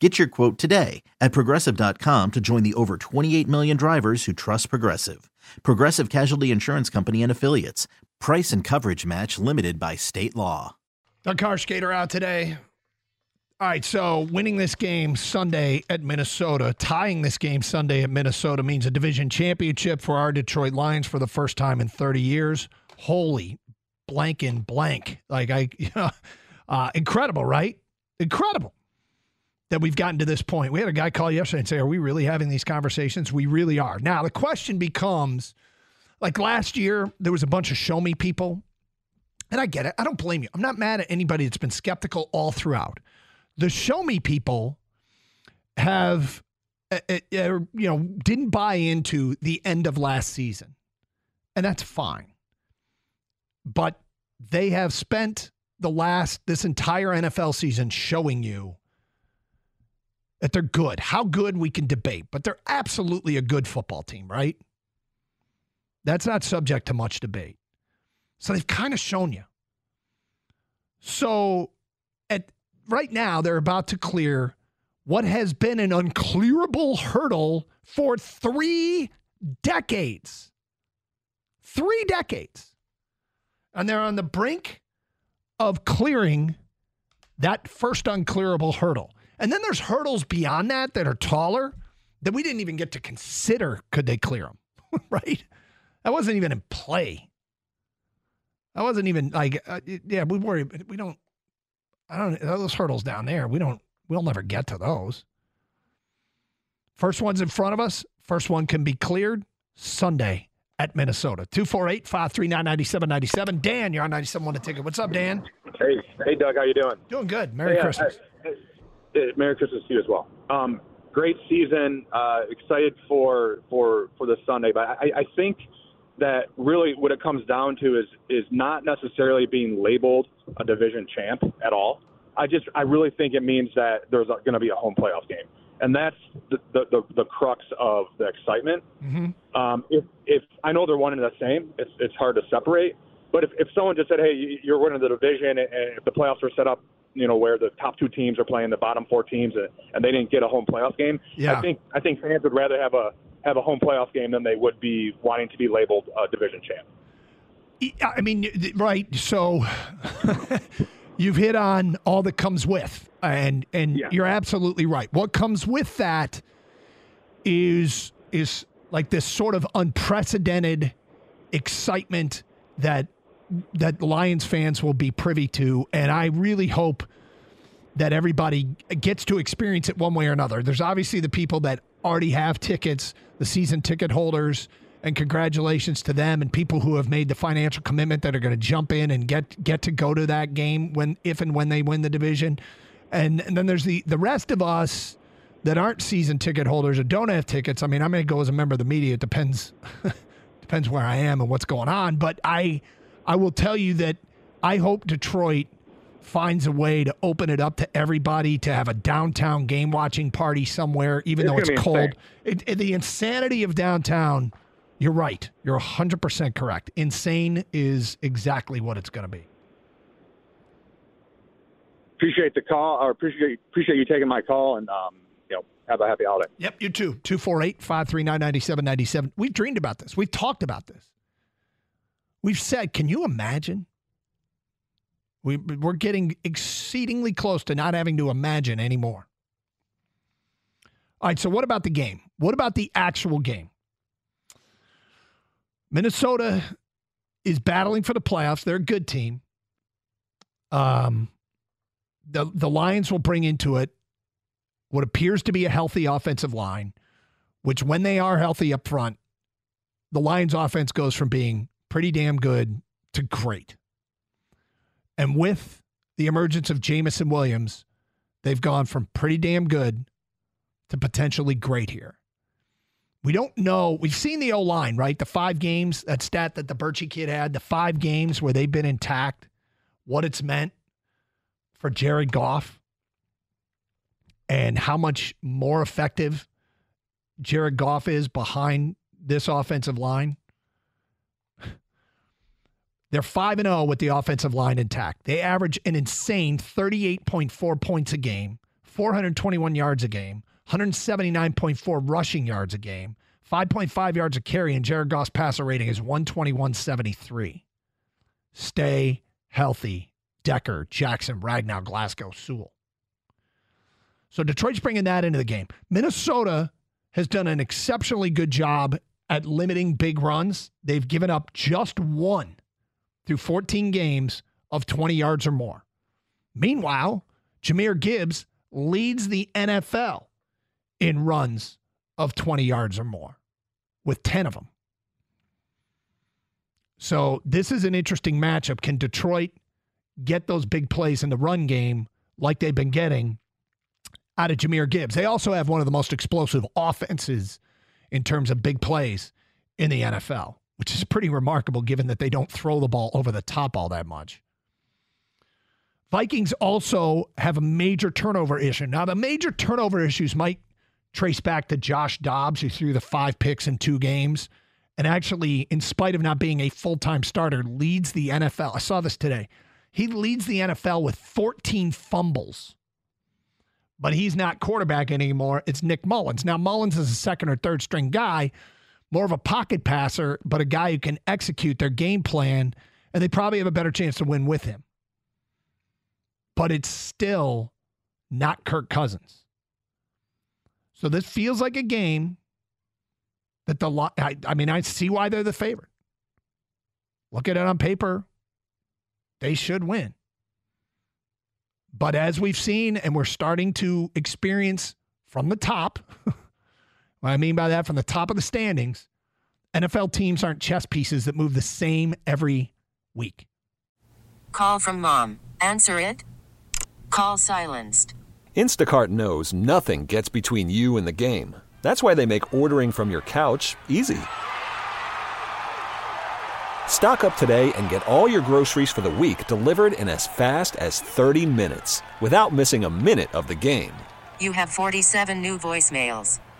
Get your quote today at progressive.com to join the over 28 million drivers who trust Progressive. Progressive Casualty Insurance Company and Affiliates. Price and coverage match limited by state law. The car skater out today. All right, so winning this game Sunday at Minnesota, tying this game Sunday at Minnesota means a division championship for our Detroit Lions for the first time in 30 years. Holy blank and blank. Like I you know, uh, incredible, right? Incredible that we've gotten to this point. We had a guy call yesterday and say, Are we really having these conversations? We really are. Now, the question becomes like last year, there was a bunch of show me people. And I get it. I don't blame you. I'm not mad at anybody that's been skeptical all throughout. The show me people have, uh, uh, you know, didn't buy into the end of last season. And that's fine. But they have spent the last, this entire NFL season showing you that they're good. How good we can debate, but they're absolutely a good football team, right? That's not subject to much debate. So they've kind of shown you. So at right now they're about to clear what has been an unclearable hurdle for 3 decades. 3 decades. And they're on the brink of clearing that first unclearable hurdle. And then there's hurdles beyond that that are taller that we didn't even get to consider could they clear them, right? That wasn't even in play. That wasn't even like, uh, yeah, we worry, we don't, I don't, those hurdles down there, we don't, we'll never get to those. First one's in front of us. First one can be cleared Sunday at Minnesota. 248 539 9797. Dan, you're on 97 1 to ticket. What's up, Dan? Hey, hey, Doug, how you doing? Doing good. Merry Hey, uh, Christmas. uh, Merry Christmas to you as well. Um, great season. Uh, excited for for for the Sunday, but I, I think that really what it comes down to is is not necessarily being labeled a division champ at all. I just I really think it means that there's going to be a home playoff game, and that's the the, the, the crux of the excitement. Mm-hmm. Um, if if I know they're one and the same, it's it's hard to separate. But if if someone just said, hey, you- you're winning the division, and if the playoffs are set up, you know, where the top two teams are playing the bottom four teams, and, and they didn't get a home playoff game, Yeah. I think I think fans would rather have a have a home playoff game than they would be wanting to be labeled a division champ. I mean, right. So you've hit on all that comes with, and and Yeah. you're absolutely right. What comes with that is is like this sort of unprecedented excitement that that Lions fans will be privy to, and I really hope that everybody gets to experience it one way or another. There's obviously the people that already have tickets, the season ticket holders, and congratulations to them and people who have made the financial commitment that are going to jump in and get get to go to that game when if and when they win the division. And, and then there's the the rest of us that aren't season ticket holders or don't have tickets. I mean, I may go as a member of the media. It depends depends where I am and what's going on. But I I will tell you that I hope Detroit finds a way to open it up to everybody to have a downtown game watching party somewhere, even It's though it's cold. It, it- the insanity of downtown. You're right. You're 100% correct. Insane is exactly what it's going to be. Appreciate the call, or appreciate appreciate you taking my call, and um, you know, have a happy holiday. Yep, you too. 248 539 9797. We've dreamed about this. We've talked about this. We've said, can you imagine? We, we're getting exceedingly close to not having to imagine anymore. All right, so what about the game? What about the actual game? Minnesota is battling for the playoffs. They're a good team. Um, the the Lions will bring into it what appears to be a healthy offensive line, which when they are healthy up front, the Lions offense goes from being pretty damn good to great. And with the emergence of Jameson Williams, they've gone from pretty damn good to potentially great here. We don't know. We've seen the O line, right? The five games, that stat that the Birchie kid had, the five games where they've been intact, what it's meant for Jared Goff and how much more effective Jared Goff is behind this offensive line. They're 5 and 0 with the offensive line intact. They average an insane 38.4 points a game, 421 yards a game, 179.4 rushing yards a game, 5.5 yards a carry, and Jared Goff's passer rating is 121.73. Stay healthy. Decker, Jackson, Ragnow, Glasgow, Sewell. So Detroit's bringing that into the game. Minnesota has done an exceptionally good job at limiting big runs. They've given up just one through 14 games of 20 yards or more. Meanwhile, Jahmyr Gibbs leads the NFL in runs of 20 yards or more with 10 of them. So this is an interesting matchup. Can Detroit get those big plays in the run game like they've been getting out of Jahmyr Gibbs? They also have one of the most explosive offenses in terms of big plays in the NFL, which is pretty remarkable given that they don't throw the ball over the top all that much. Vikings also have a major turnover issue. Now, the major turnover issues might trace back to Josh Dobbs, who threw the five picks in two games and actually, in spite of not being a full time starter, leads the NFL. I saw this today. He leads the NFL with 14 fumbles, but he's not quarterback anymore. It's Nick Mullens. Now, Mullins is a second or third string guy, more of a pocket passer, but a guy who can execute their game plan, and they probably have a better chance to win with him. But it's still not Kirk Cousins. So this feels like a game that the I, I mean I see why they're the favorite. Look at it on paper, they should win. But as we've seen and we're starting to experience from the top, what I mean by that from the top of the standings, NFL teams aren't chess pieces that move the same every week. Call from mom. Answer it. Call silenced. Instacart knows nothing gets between you and the game. That's why they make ordering from your couch easy. Stock up today and get all your groceries for the week delivered in as fast as 30 minutes without missing a minute of the game. You have 47 new voicemails.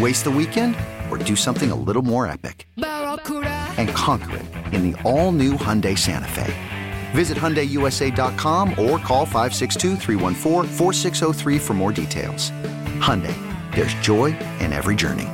Waste the weekend or do something a little more epic? And conquer it in the all new Hyundai Santa Fe. Visit HyundaiUSA.com or call 562 for more details. Hyundai, there's joy in every journey.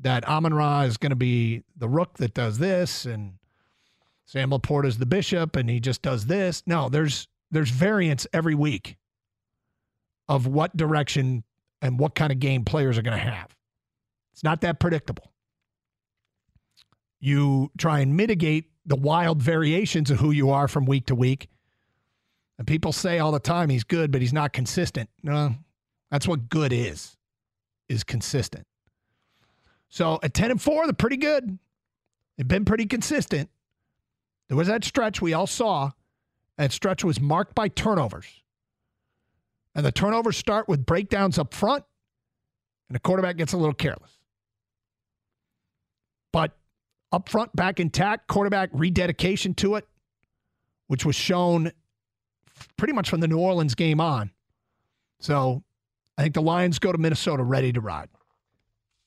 that Amon Ra is going to be the rook that does this, and Sam LaPorta is the bishop, and he just does this. No, there's there's variance every week of what direction and what kind of game players are going to have. It's not that predictable. You try and mitigate the wild variations of who you are from week to week. And people say all the time he's good, but he's not consistent. No, that's what good is, is consistent. So at 10 and 4, they're pretty good. They've been pretty consistent. There was that stretch we all saw. That stretch was marked by turnovers. And the turnovers start with breakdowns up front, and the quarterback gets a little careless. But up front, back intact, quarterback rededication to it, which was shown pretty much from the New Orleans game on. So I think the Lions go to Minnesota ready to ride.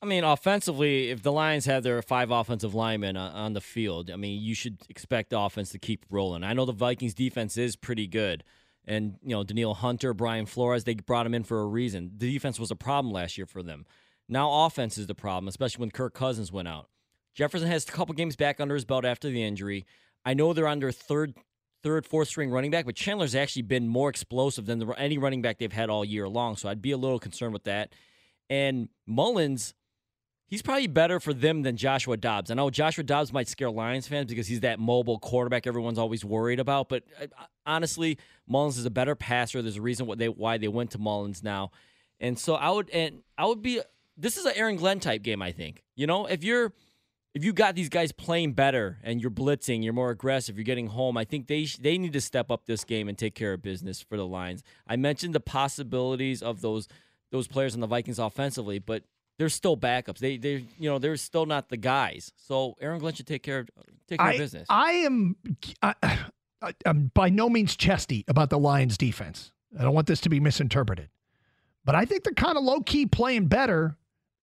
I mean, offensively, if the Lions have their five offensive linemen on the field, I mean, you should expect the offense to keep rolling. I know the Vikings defense is pretty good. And, you know, Danielle Hunter, Brian Flores, they brought him in for a reason. The defense was a problem last year for them. Now offense is the problem, especially when Kirk Cousins went out. Jefferson has a couple games back under his belt after the injury. I know they're under third, third, fourth string running back, but Chandler's actually been more explosive than the, any running back they've had all year long. So I'd be a little concerned with that. And Mullens, he's probably better for them than Joshua Dobbs. I know Joshua Dobbs might scare Lions fans because he's that mobile quarterback everyone's always worried about. But uh, honestly, Mullens is a better passer. There's a reason what they why they went to Mullens now, and so I would and I would be. This is an Aaron Glenn type game. I think you know if you're if you got these guys playing better and you're blitzing, you're more aggressive, you're getting home. I think they they need to step up this game and take care of business for the Lions. I mentioned the possibilities of those those players on the Vikings offensively, but they're still backups. They they you know they're still not the guys. So Aaron Glenn should take care of take care I, of business. I am I, am by no means chesty about the Lions defense. I don't want this to be misinterpreted, but I think they're kind of low key playing better,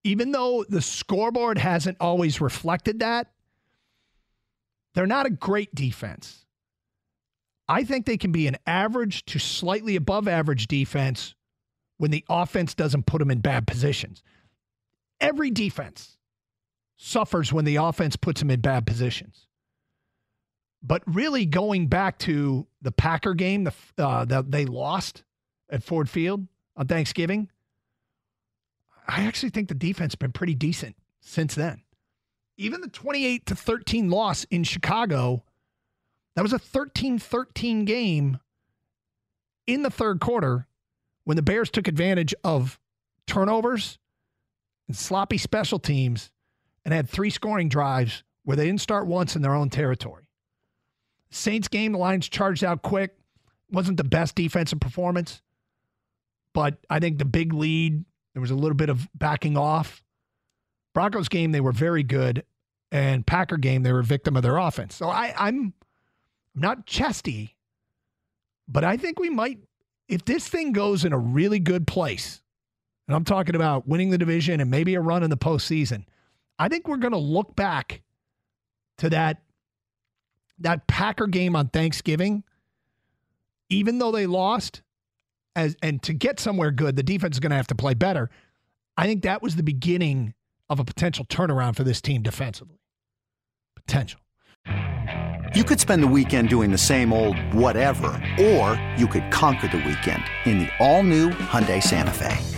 even though the scoreboard hasn't always reflected that. They're not a great defense. I think they can be an average to slightly above average defense when the offense doesn't put them in bad positions. Every defense suffers when the offense puts them in bad positions. But really, going back to the Packer game uh, that they lost at Ford Field on Thanksgiving, I actually think the defense has been pretty decent since then. Even the 28 to 13 loss in Chicago, that was a 13 13 game in the third quarter when the Bears took advantage of turnovers and sloppy special teams and had three scoring drives where they didn't start once in their own territory. Saints game, the Lions charged out quick. Wasn't the best defensive performance, but I think the big lead, there was a little bit of backing off. Broncos game, they were very good. And Packer game, they were a victim of their offense. So I, I'm not chesty, but I think we might, if this thing goes in a really good place, and I'm talking about winning the division and maybe a run in the postseason, I think we're going to look back to that that Packer game on Thanksgiving, even though they lost, as and to get somewhere good, the defense is going to have to play better. I think that was the beginning of a potential turnaround for this team defensively. Potential. You could spend the weekend doing the same old whatever, or you could conquer the weekend in the all-new Hyundai Santa Fe.